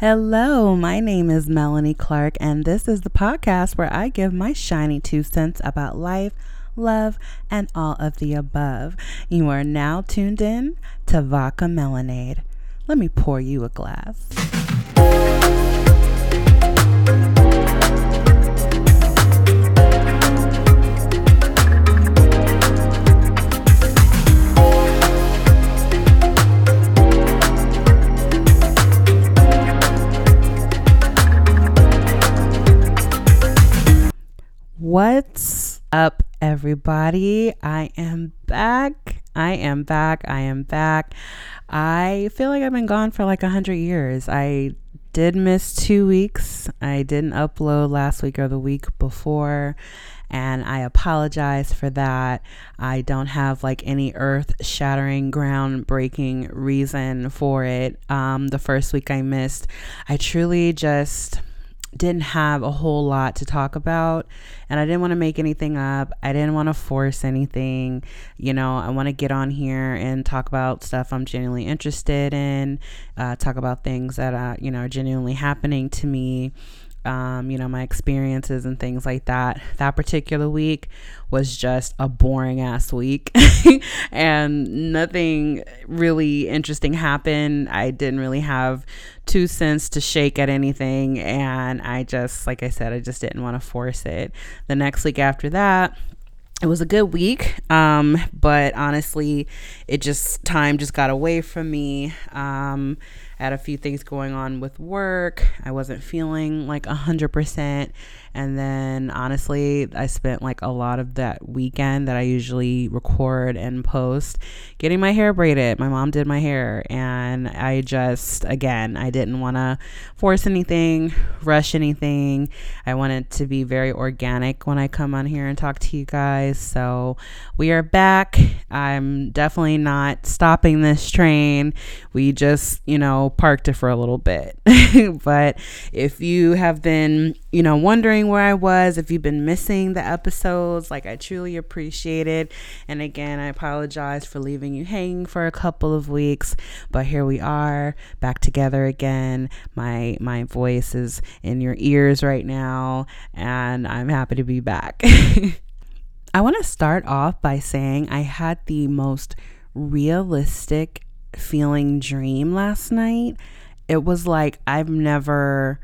Hello, my name is Melanie Clark, and this is the podcast where I give my shiny two cents about life, love, and all of the above. You are now tuned in to Vodka Melanade. Let me pour you a glass. What's up, everybody? I am back. I am back. I am back. I feel like I've been gone for like a hundred years. I did miss two weeks. I didn't upload last week or the week before, and I apologize for that. I don't have like any earth shattering, ground breaking reason for it. Um, the first week I missed, I truly just didn't have a whole lot to talk about and I didn't want to make anything up. I didn't want to force anything. You know, I want to get on here and talk about stuff I'm genuinely interested in, uh, talk about things that, uh, you know, are genuinely happening to me um, you know, my experiences and things like that. That particular week was just a boring ass week and nothing really interesting happened. I didn't really have two cents to shake at anything. And I just, like I said, I just didn't want to force it. The next week after that, it was a good week um, but honestly it just time just got away from me um, Had a few things going on with work. I wasn't feeling like 100%. And then honestly, I spent like a lot of that weekend that I usually record and post getting my hair braided. My mom did my hair. And I just, again, I didn't want to force anything, rush anything. I wanted to be very organic when I come on here and talk to you guys. So we are back. I'm definitely not stopping this train. We just, you know, parked it for a little bit. but if you have been, you know, wondering where I was, if you've been missing the episodes, like I truly appreciate it. And again, I apologize for leaving you hanging for a couple of weeks, but here we are back together again. My my voice is in your ears right now, and I'm happy to be back. I want to start off by saying I had the most realistic feeling dream last night. It was like I've never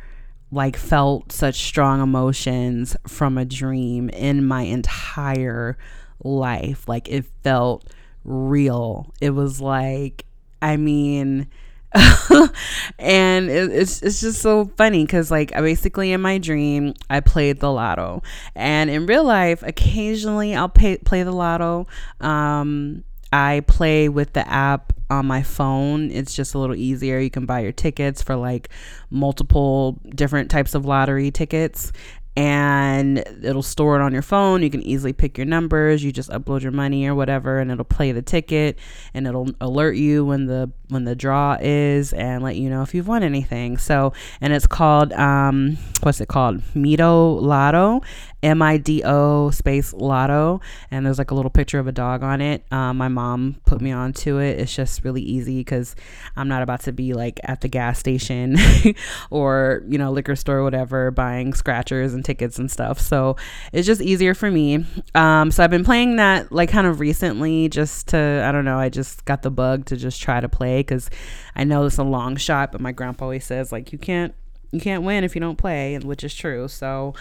like felt such strong emotions from a dream in my entire life. Like it felt real. It was like I mean and it, it's it's just so funny because like I basically in my dream I played the lotto, and in real life occasionally I'll pay, play the lotto. Um, I play with the app on my phone. It's just a little easier. You can buy your tickets for like multiple different types of lottery tickets and it'll store it on your phone. You can easily pick your numbers. You just upload your money or whatever and it'll play the ticket and it'll alert you when the when the draw is and let you know if you've won anything. So, and it's called um what's it called? Mido Lotto M I D O space Lotto, and there's like a little picture of a dog on it. Um, my mom put me onto it. It's just really easy because I'm not about to be like at the gas station or you know liquor store or whatever buying scratchers and tickets and stuff. So it's just easier for me. Um, so I've been playing that like kind of recently, just to I don't know. I just got the bug to just try to play because I know it's a long shot, but my grandpa always says like you can't you can't win if you don't play, which is true. So,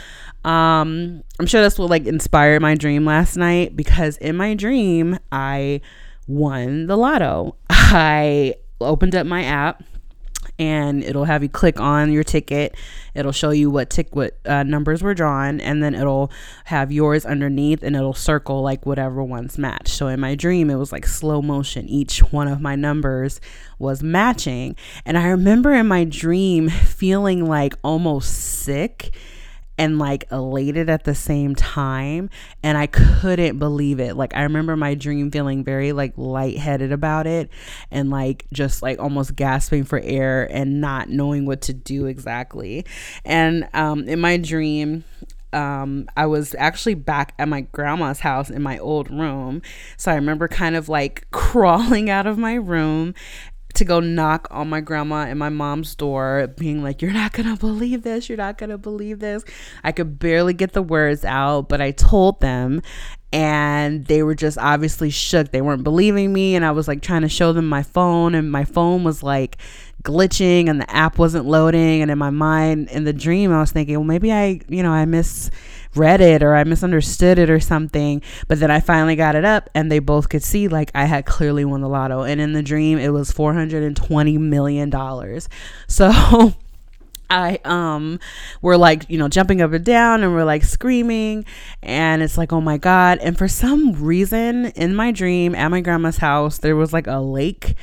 um, I'm sure this will like inspire my dream last night because in my dream, I won the lotto. I opened up my app and it'll have you click on your ticket. It'll show you what tick what uh, numbers were drawn, and then it'll have yours underneath, and it'll circle like whatever ones match. So in my dream, it was like slow motion. Each one of my numbers was matching, and I remember in my dream feeling like almost sick and like elated at the same time and I couldn't believe it. Like I remember my dream feeling very like lightheaded about it and like just like almost gasping for air and not knowing what to do exactly. And um in my dream um, I was actually back at my grandma's house in my old room. So I remember kind of like crawling out of my room to go knock on my grandma and my mom's door, being like, You're not gonna believe this, you're not gonna believe this. I could barely get the words out, but I told them, and they were just obviously shook. They weren't believing me, and I was like trying to show them my phone, and my phone was like glitching and the app wasn't loading and in my mind in the dream I was thinking well maybe I you know I misread it or I misunderstood it or something. But then I finally got it up and they both could see like I had clearly won the lotto. And in the dream it was 420 million dollars. So I um we're like, you know, jumping up and down and we're like screaming and it's like, "Oh my god." And for some reason in my dream at my grandma's house, there was like a lake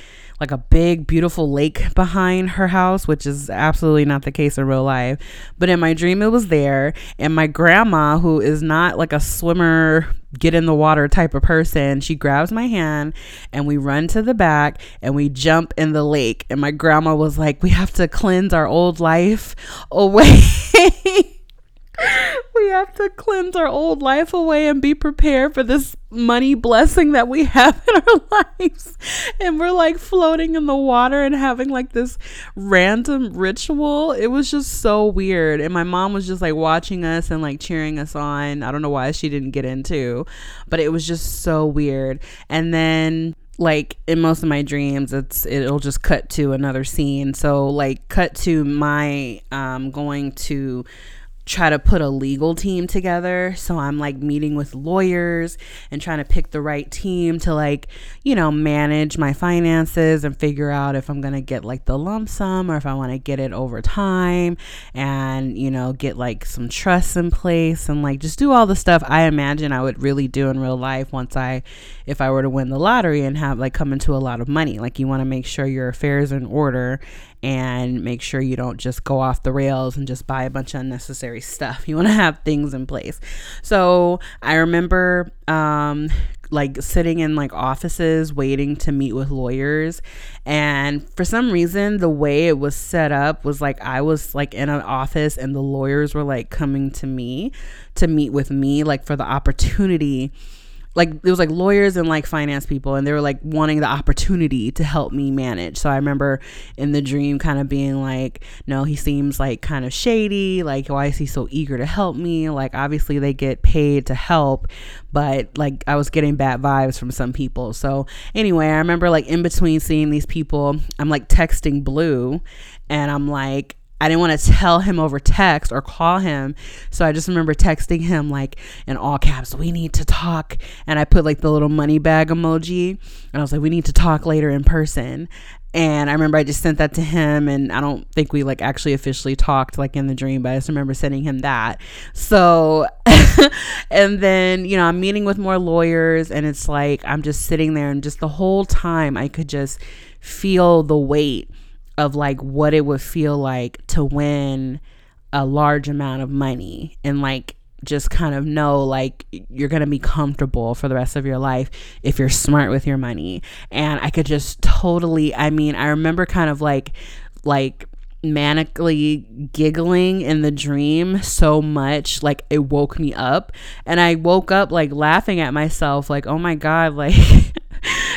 like a big, beautiful lake behind her house, which is absolutely not the case in real life. But in my dream, it was there. And my grandma, who is not like a swimmer, get in the water type of person, she grabs my hand and we run to the back and we jump in the lake. And my grandma was like, We have to cleanse our old life away. we have to cleanse our old life away and be prepared for this money blessing that we have in our lives. And we're like floating in the water and having like this random ritual. It was just so weird. And my mom was just like watching us and like cheering us on. I don't know why she didn't get into, but it was just so weird. And then like in most of my dreams it's it'll just cut to another scene so like cut to my um going to try to put a legal team together. So I'm like meeting with lawyers and trying to pick the right team to like, you know, manage my finances and figure out if I'm going to get like the lump sum or if I want to get it over time and, you know, get like some trusts in place and like just do all the stuff I imagine I would really do in real life once I if I were to win the lottery and have like come into a lot of money. Like you want to make sure your affairs are in order and make sure you don't just go off the rails and just buy a bunch of unnecessary stuff. You want to have things in place. So I remember um, like sitting in like offices waiting to meet with lawyers and for some reason the way it was set up was like I was like in an office and the lawyers were like coming to me to meet with me like for the opportunity like it was like lawyers and like finance people and they were like wanting the opportunity to help me manage. So i remember in the dream kind of being like no he seems like kind of shady like why is he so eager to help me? Like obviously they get paid to help but like i was getting bad vibes from some people. So anyway i remember like in between seeing these people i'm like texting blue and i'm like I didn't want to tell him over text or call him. So I just remember texting him like in all caps, we need to talk. And I put like the little money bag emoji. And I was like, we need to talk later in person. And I remember I just sent that to him, and I don't think we like actually officially talked like in the dream, but I just remember sending him that. So, and then, you know, I'm meeting with more lawyers, and it's like I'm just sitting there, and just the whole time I could just feel the weight of like what it would feel like to win a large amount of money and like just kind of know like you're going to be comfortable for the rest of your life if you're smart with your money. And i could just totally i mean i remember kind of like like manically giggling in the dream so much like it woke me up. And i woke up like laughing at myself like oh my god like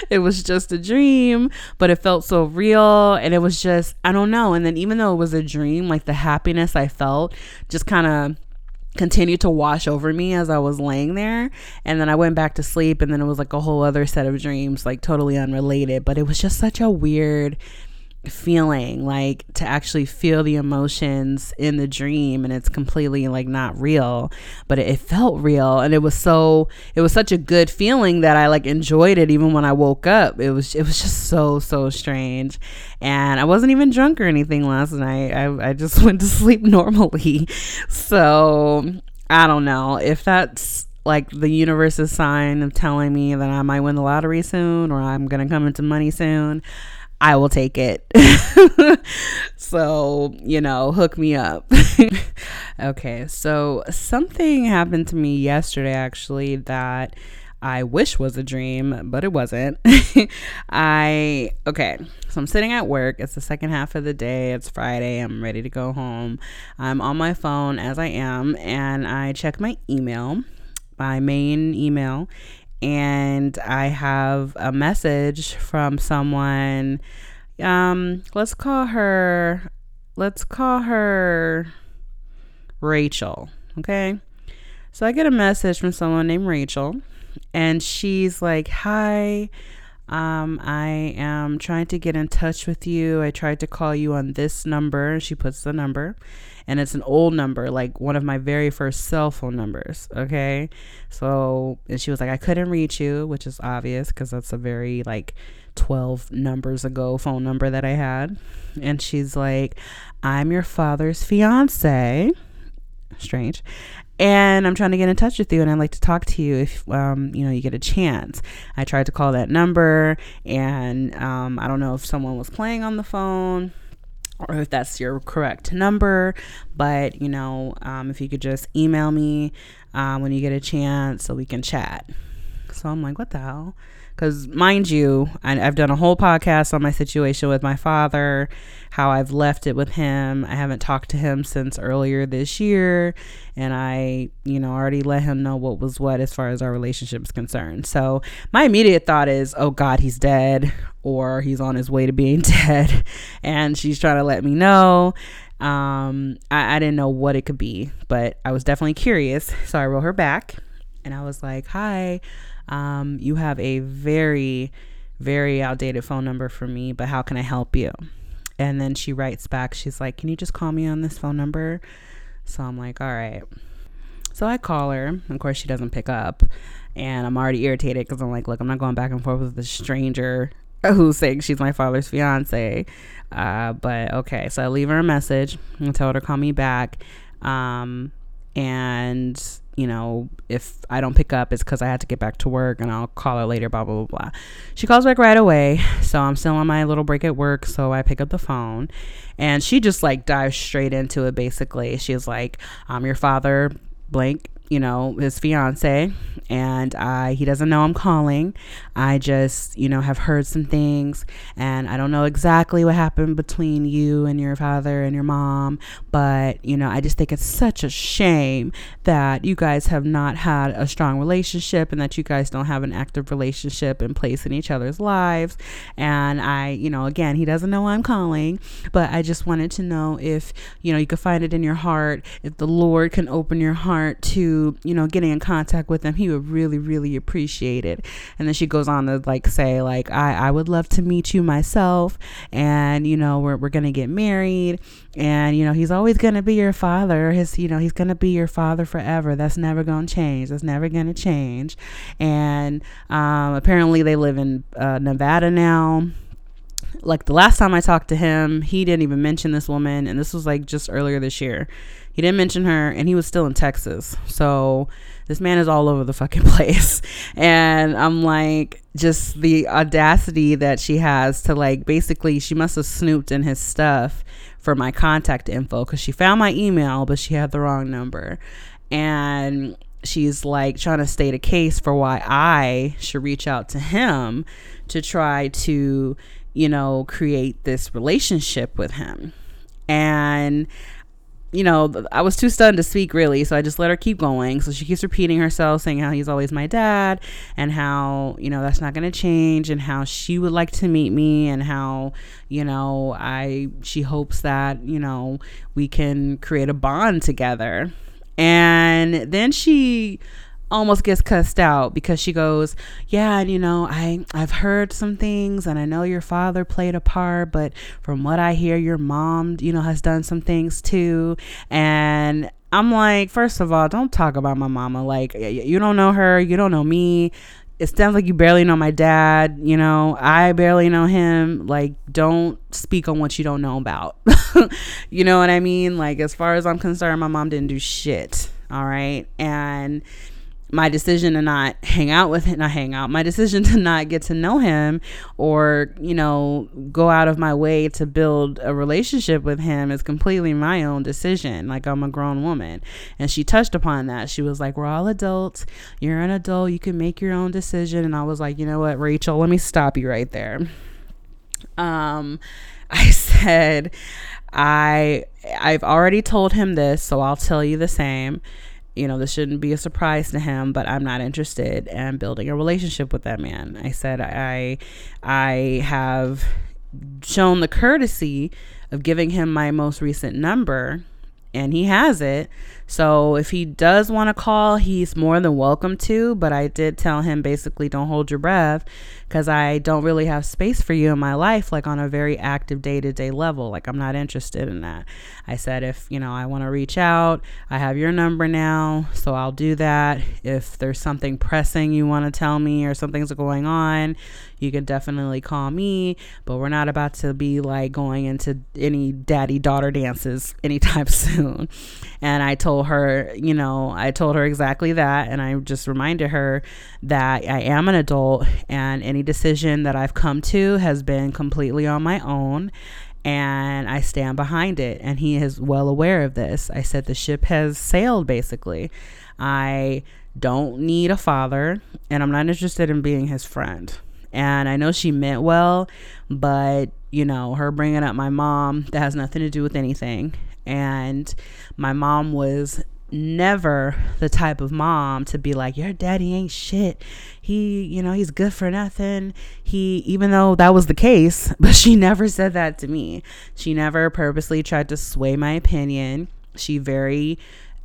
it was just a dream, but it felt so real. And it was just, I don't know. And then even though it was a dream, like the happiness I felt just kind of continued to wash over me as I was laying there. And then I went back to sleep, and then it was like a whole other set of dreams, like totally unrelated. But it was just such a weird feeling like to actually feel the emotions in the dream and it's completely like not real but it, felt real and it was so it was such a good feeling that I like enjoyed it even when I woke up. It was it was just so so strange and I wasn't even drunk or anything last night. I, I just went to sleep normally so I don't know. If that's like the universe's sign of telling me that I might win the lottery soon or I'm gonna come into money soon I will take it. so, you know, hook me up. okay, so something happened to me yesterday actually that I wish was a dream, but it wasn't. I, okay, so I'm sitting at work. It's the second half of the day. It's Friday. I'm ready to go home. I'm on my phone as I am, and I check my email, my main email, and I have a message from someone Um, let's call her let's call her Rachel, okay? So I get a message from someone named Rachel and she's like, "Hi, um, I am trying to get in touch with you. I tried to call you on this number." She puts the number and it's an old number, like one of my very first cell phone numbers. Okay. So, and she was like, I couldn't reach you, which is obvious because that's a very like 12 numbers ago phone number that I had. And she's like, I'm your father's fiance. Strange. And I'm trying to get in touch with you and I'd like to talk to you if um, you know you get a chance. I tried to call that number and um, I don't know if someone was playing on the phone or if that's your correct number. But, you know, um, if you could just email me um, when you get a chance so we can chat. So I'm like, what the hell? Because, mind you, I, I've done a whole podcast on my situation with my father, how I've left it with him. I haven't talked to him since earlier this year. And I, you know, already let him know what was what as far as our relationship is concerned. So, my immediate thought is, oh God, he's dead, or he's on his way to being dead. And she's trying to let me know um I, I, didn't know what it could be but i was definitely curious so i wrote her back and i was like hi um, you have a very, very outdated phone number for me, but how can I help you? And then she writes back, she's like, Can you just call me on this phone number? So I'm like, All right. So I call her. Of course, she doesn't pick up. And I'm already irritated because I'm like, Look, I'm not going back and forth with this stranger who's saying she's my father's fiance. Uh, but okay. So I leave her a message and tell her to call me back. Um, and you know, if I don't pick up, it's because I had to get back to work and I'll call her later, blah, blah, blah, blah. She calls back right away. So I'm still on my little break at work. So I pick up the phone and she just like dives straight into it basically. She's like, I'm your father, blank you know, his fiance, and I he doesn't know I'm calling. I just, you know, have heard some things, and I don't know exactly what happened between you and your father and your mom, but you know, I just think it's such a shame that you guys have not had a strong relationship and that you guys don't have an active relationship in place in each other's lives. And I, you know, again, he doesn't know I'm calling, but I just wanted to know if, you know, you could find it in your heart, if the Lord can open your heart to you know, getting in contact with him, he would really, really appreciate it. And then she goes on to like say, like, I, I would love to meet you myself. And, you know, we're, we're going to get married. And, you know, he's always going to be your father. His, you know, he's going to be your father forever. That's never going to change. That's never going to change. And um, apparently they live in uh, Nevada now like the last time I talked to him, he didn't even mention this woman, and this was like just earlier this year. He didn't mention her, and he was still in Texas. So this man is all over the fucking place. And I'm like, just the audacity that she has to like basically, she must have snooped in his stuff for my contact info because she found my email, but she had the wrong number. And she's like trying to state a case for why I should reach out to him to try to, you know, create this relationship with him. And you know, I was too stunned to speak really, so I just let her keep going. So she keeps repeating herself, saying how he's always my dad, and how you know that's not going to change, and how she would like to meet me, and how you know I she hopes that you know we can create a bond together. And then she almost gets cussed out because she goes, "Yeah, and you know, I I've heard some things and I know your father played a part, but from what I hear your mom, you know, has done some things too." And I'm like, first of all, don't talk about my mama. Like, you don't know her, you don't know me. It sounds like you barely know my dad. You know, I barely know him. Like, don't speak on what you don't know about. you know what I mean? Like, as far as I'm concerned, my mom didn't do shit. All right. And my decision to not hang out with him, not hang out, my decision to not get to know him or, you know, go out of my way to build a relationship with him is completely my own decision. Like I'm a grown woman. And she touched upon that. She was like, We're all adults. You're an adult. You can make your own decision. And I was like, You know what, Rachel, let me stop you right there. Um, I said, I I've already told him this, so I'll tell you the same you know, this shouldn't be a surprise to him, but I'm not interested in building a relationship with that man. I said I I have shown the courtesy of giving him my most recent number and he has it. So if he does want to call, he's more than welcome to. But I did tell him basically don't hold your breath because I don't really have space for you in my life, like on a very active day to day level. Like I'm not interested in that. I said, if you know, I want to reach out, I have your number now, so I'll do that. If there's something pressing you want to tell me or something's going on, you can definitely call me. But we're not about to be like going into any daddy daughter dances anytime soon. And I told her, you know, I told her exactly that. And I just reminded her that I am an adult and any decision that I've come to has been completely on my own and I stand behind it. And he is well aware of this. I said the ship has sailed basically. I don't need a father, and I'm not interested in being his friend. And I know she meant well, but you know, her bringing up my mom, that has nothing to do with anything. And my mom was never the type of mom to be like your daddy ain't shit he you know he's good for nothing he even though that was the case but she never said that to me she never purposely tried to sway my opinion she very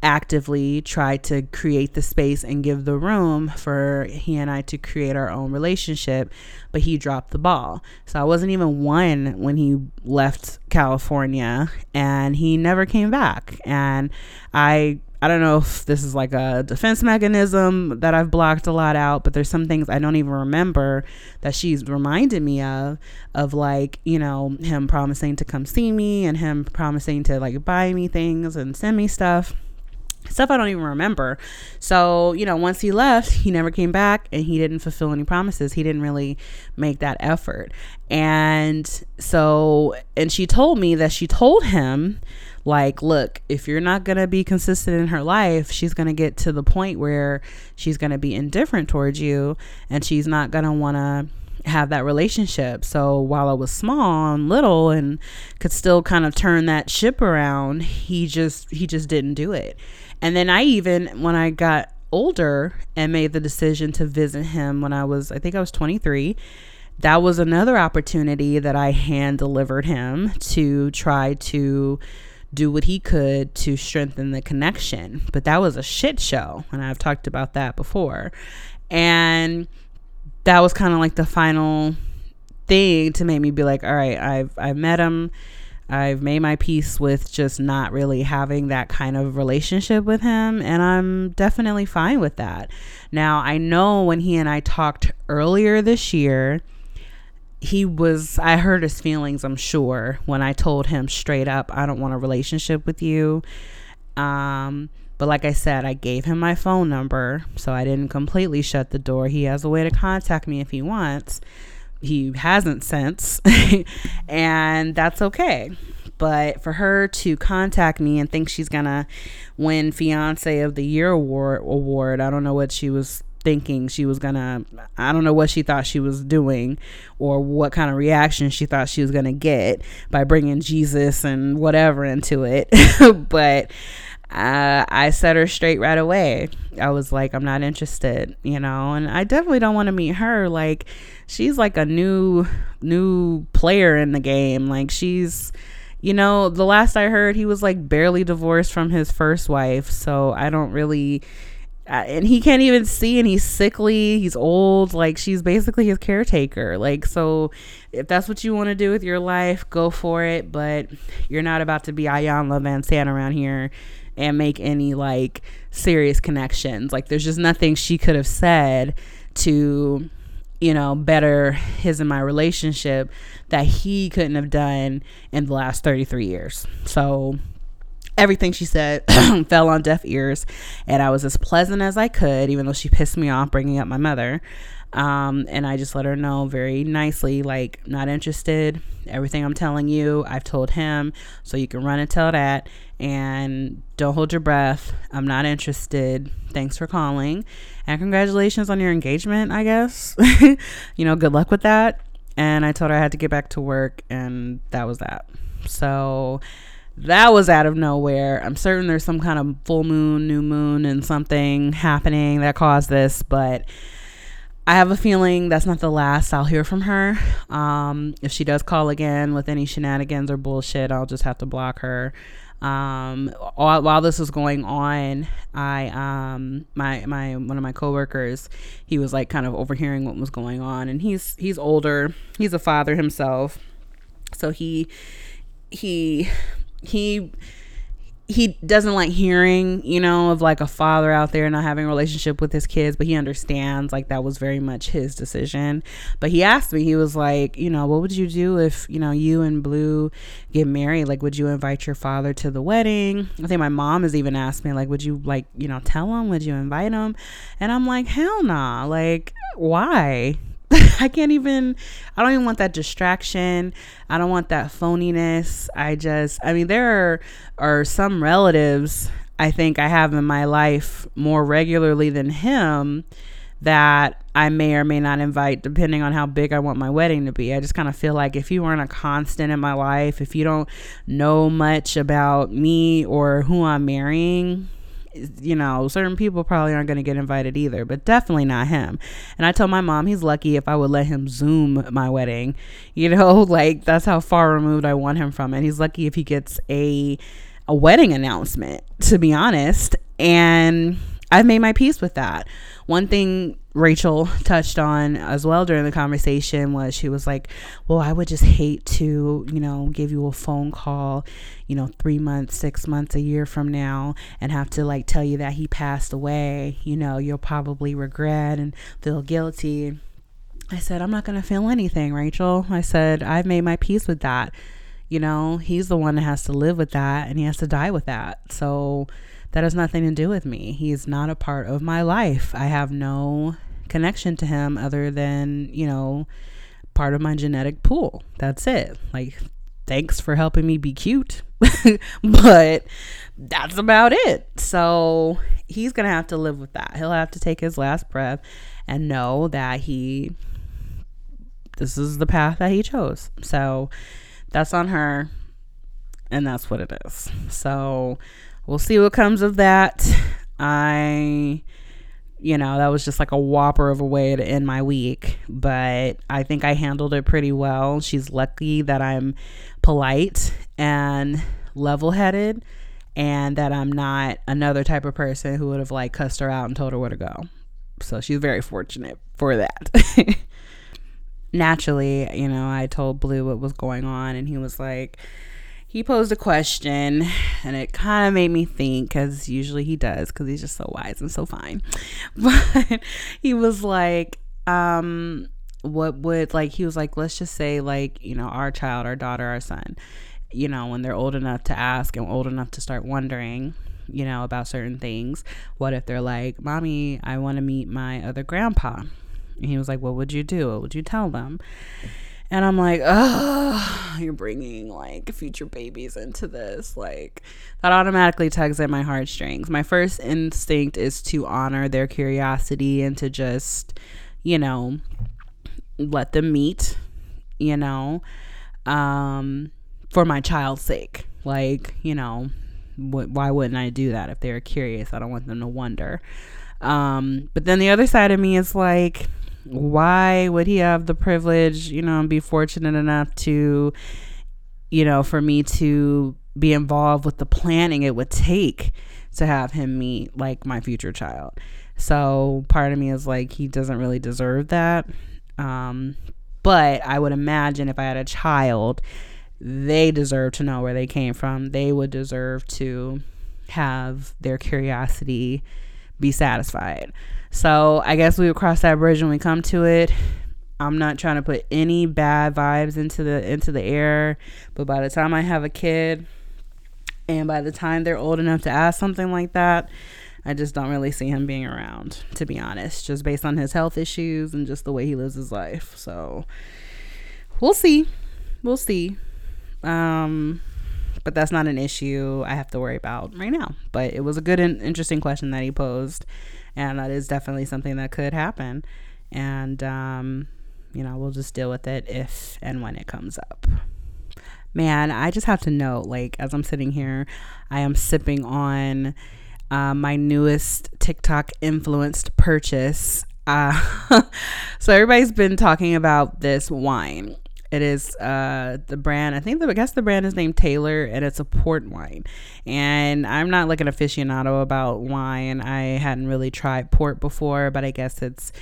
actively tried to create the space and give the room for he and I to create our own relationship, but he dropped the ball. So I wasn't even one when he left California and he never came back. And I I don't know if this is like a defense mechanism that I've blocked a lot out, but there's some things I don't even remember that she's reminded me of, of like, you know, him promising to come see me and him promising to like buy me things and send me stuff stuff I don't even remember. So, you know, once he left, he never came back and he didn't fulfill any promises. He didn't really make that effort. And so, and she told me that she told him, like, look, if you're not going to be consistent in her life, she's going to get to the point where she's going to be indifferent towards you and she's not going to want to have that relationship. So while I was small and little and could still kind of turn that ship around, he just he just didn't do it. And then I even, when I got older and made the decision to visit him when I was, I think I was 23, that was another opportunity that I hand delivered him to try to do what he could to strengthen the connection. But that was a shit show. And I've talked about that before. And that was kind of like the final thing to make me be like, all right, I've, I've met him I've made my peace with just not really having that kind of relationship with him, and I'm definitely fine with that. Now, I know when he and I talked earlier this year, he was, I hurt his feelings, I'm sure, when I told him straight up, I don't want a relationship with you. Um, but like I said, I gave him my phone number, so I didn't completely shut the door. He has a way to contact me if he wants he hasn't since, and that's okay. But for her to contact me and think she's gonna win Fiance of the Year award, award, I don't know what she was thinking she was gonna i don't know what she thought she was doing or what kind of reaction she thought she was gonna get by bringing jesus and whatever into it but uh, I set her straight right away. I was like, I'm not interested, you know, and I definitely don't want to meet her. Like, she's like a new, new player in the game. Like, she's, you know, the last I heard, he was like barely divorced from his first wife. So I don't really, Uh, and he can't even see and he's sickly he's old like she's basically his caretaker like so if that's what you want to do with your life go for it but you're not about to be Iyanla Vanzant around here and make any like serious connections. Like there's just nothing she could have said to you know better his and my relationship that he couldn't have done in the last 33 years. So everything she said fell on deaf ears and I was as pleasant as I could even though she pissed me off bringing up my mother. Um, and I just let her know very nicely, like, not interested. Everything I'm telling you, I've told him, so you can run and tell that. And don't hold your breath. I'm not interested. Thanks for calling. And congratulations on your engagement, I guess. you know, good luck with that. And I told her I had to get back to work, and that was that. So that was out of nowhere. I'm certain there's some kind of full moon, new moon, and something happening that caused this, but I have a feeling that's not the last I'll hear from her. Um, if she does call again with any shenanigans or bullshit, I'll just have to block her. Um, while, while this was going on, I um my my one of my coworkers, he was like kind of overhearing what was going on, and he's he's older, he's a father himself, so he he he he doesn't like hearing, you know, of like a father out there not having a relationship with his kids, but he understands like that was very much his decision. But he asked me, he was like, you know, what would you do if, you know, you and Blue get married? Like, would you invite your father to the wedding? I think my mom has even asked me, like, would you like, you know, tell him? Would you invite him? And I'm like, hell nah. Like, why? I can't even, I don't even want that distraction. I don't want that phoniness. I just, I mean, there are, are some relatives I think I have in my life more regularly than him that I may or may not invite, depending on how big I want my wedding to be. I just kind of feel like if you aren't a constant in my life, if you don't know much about me or who I'm marrying, you know, certain people probably aren't going to get invited either, but definitely not him. And I told my mom he's lucky if I would let him Zoom my wedding. You know, like that's how far removed I want him from it. He's lucky if he gets a a wedding announcement, to be honest. And I've made my peace with that. One thing Rachel touched on as well during the conversation was she was like, Well, I would just hate to, you know, give you a phone call, you know, three months, six months, a year from now and have to like tell you that he passed away. You know, you'll probably regret and feel guilty. I said, I'm not going to feel anything, Rachel. I said, I've made my peace with that. You know, he's the one that has to live with that and he has to die with that. So, that has nothing to do with me. He's not a part of my life. I have no connection to him other than, you know, part of my genetic pool. That's it. Like, thanks for helping me be cute. but that's about it. So he's going to have to live with that. He'll have to take his last breath and know that he, this is the path that he chose. So that's on her. And that's what it is. So, we'll see what comes of that. I, you know, that was just like a whopper of a way to end my week, but I think I handled it pretty well. She's lucky that I'm polite and level headed and that I'm not another type of person who would have like cussed her out and told her where to go. So she's very fortunate for that. Naturally, you know, I told Blue what was going on and he was like, he posed a question and it kind of made me think because usually he does because he's just so wise and so fine. But he was like um what would like he was like let's just say like you know our child our daughter our son you know when they're old enough to ask and old enough to start wondering you know about certain things what if they're like mommy i want to meet my other grandpa and he was like what would you do what would you tell them and I'm like, oh, you're bringing like future babies into this. Like, that automatically tugs at my heartstrings. My first instinct is to honor their curiosity and to just, you know, let them meet, you know, um, for my child's sake. Like, you know, wh- why wouldn't I do that if they're curious? I don't want them to wonder. Um, but then the other side of me is like, why would he have the privilege, you know, and be fortunate enough to, you know, for me to be involved with the planning it would take to have him meet like my future child. So part of me is like he doesn't really deserve that. Um, but I would imagine if I had a child, they deserve to know where they came from. They would deserve to have their curiosity be satisfied. So I guess we would cross that bridge when we come to it. I'm not trying to put any bad vibes into the into the air, but by the time I have a kid and by the time they're old enough to ask something like that, I just don't really see him being around, to be honest, just based on his health issues and just the way he lives his life. So we'll see. We'll see. Um but that's not an issue I have to worry about right now. But it was a good and interesting question that he posed and that is definitely something that could happen. And um, you know we'll just deal with it if and when it comes up. Man i just have to note like as i'm sitting here i am sipping on uh, my newest tiktok influenced purchase. Uh, so everybody's been talking about this wine. It is uh, the brand. I think the, I guess the brand is named Taylor, and it's a port wine. And I'm not like an aficionado about wine. I hadn't really tried port before, but I guess it's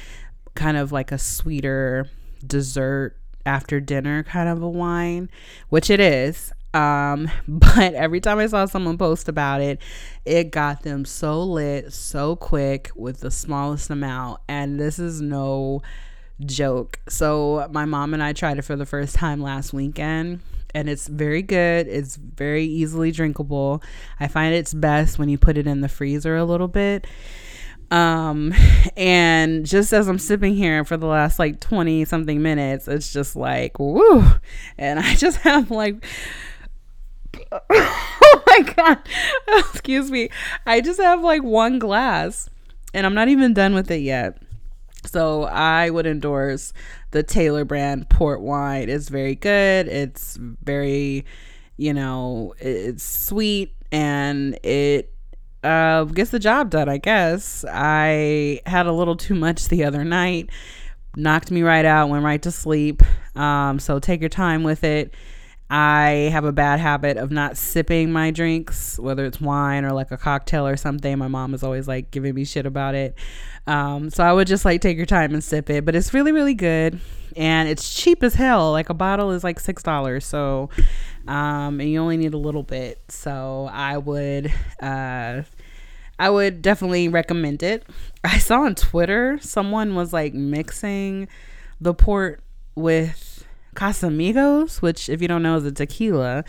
kind of like a sweeter dessert after dinner kind of a wine, which it is. Um, but every time I saw someone post about it, it got them so lit so quick with the smallest amount. And this is no joke. So my mom and I tried it for the first time last weekend and it's very good. It's very easily drinkable. I find it's best when you put it in the freezer a little bit. Um and just as I'm sipping here for the last like 20 something minutes, it's just like woo. And I just have like oh my god. Excuse me. I just have like one glass and I'm not even done with it yet. So I would endorse the Taylor brand port wine. It's very good. It's very, you know, it's sweet and it uh, gets the job done, I guess. I had a little too much the other night, knocked me right out, went right to sleep. Um, so take your time with it. I have a bad habit of not sipping my drinks, whether it's wine or like a cocktail or something. My mom is always like giving me shit about it. Um, so I would just like take your time and sip it. But it's really, really good. And it's cheap as hell. Like a bottle is like $6. So, um, and you only need a little bit. So I would, uh, I would definitely recommend it. I saw on Twitter someone was like mixing the port with Casamigos, which if you don't know is a tequila,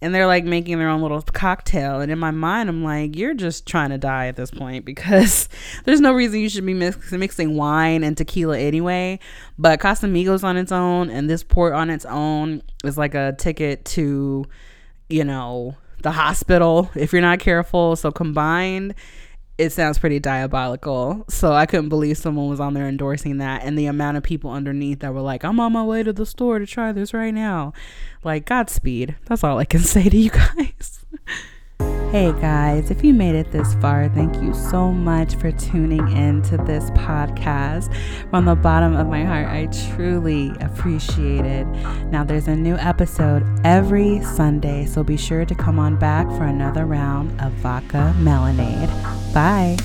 and they're like making their own little cocktail. And in my mind, I'm like, you're just trying to die at this point because there's no reason you should be mix- mixing wine and tequila anyway. But Casamigos on its own and this port on its own is like a ticket to, you know, the hospital if you're not careful. So combined, it sounds pretty diabolical. So I couldn't believe someone was on there endorsing that and the amount of people underneath that were like, I'm on my way to the store to try this right now. Like, Godspeed. That's all I can say to you guys. Hey guys, if you made it this far, thank you so much for tuning in to this podcast. From the bottom of my heart, I truly appreciate it. Now, there's a new episode every Sunday, so be sure to come on back for another round of Vodka Melanade. Bye.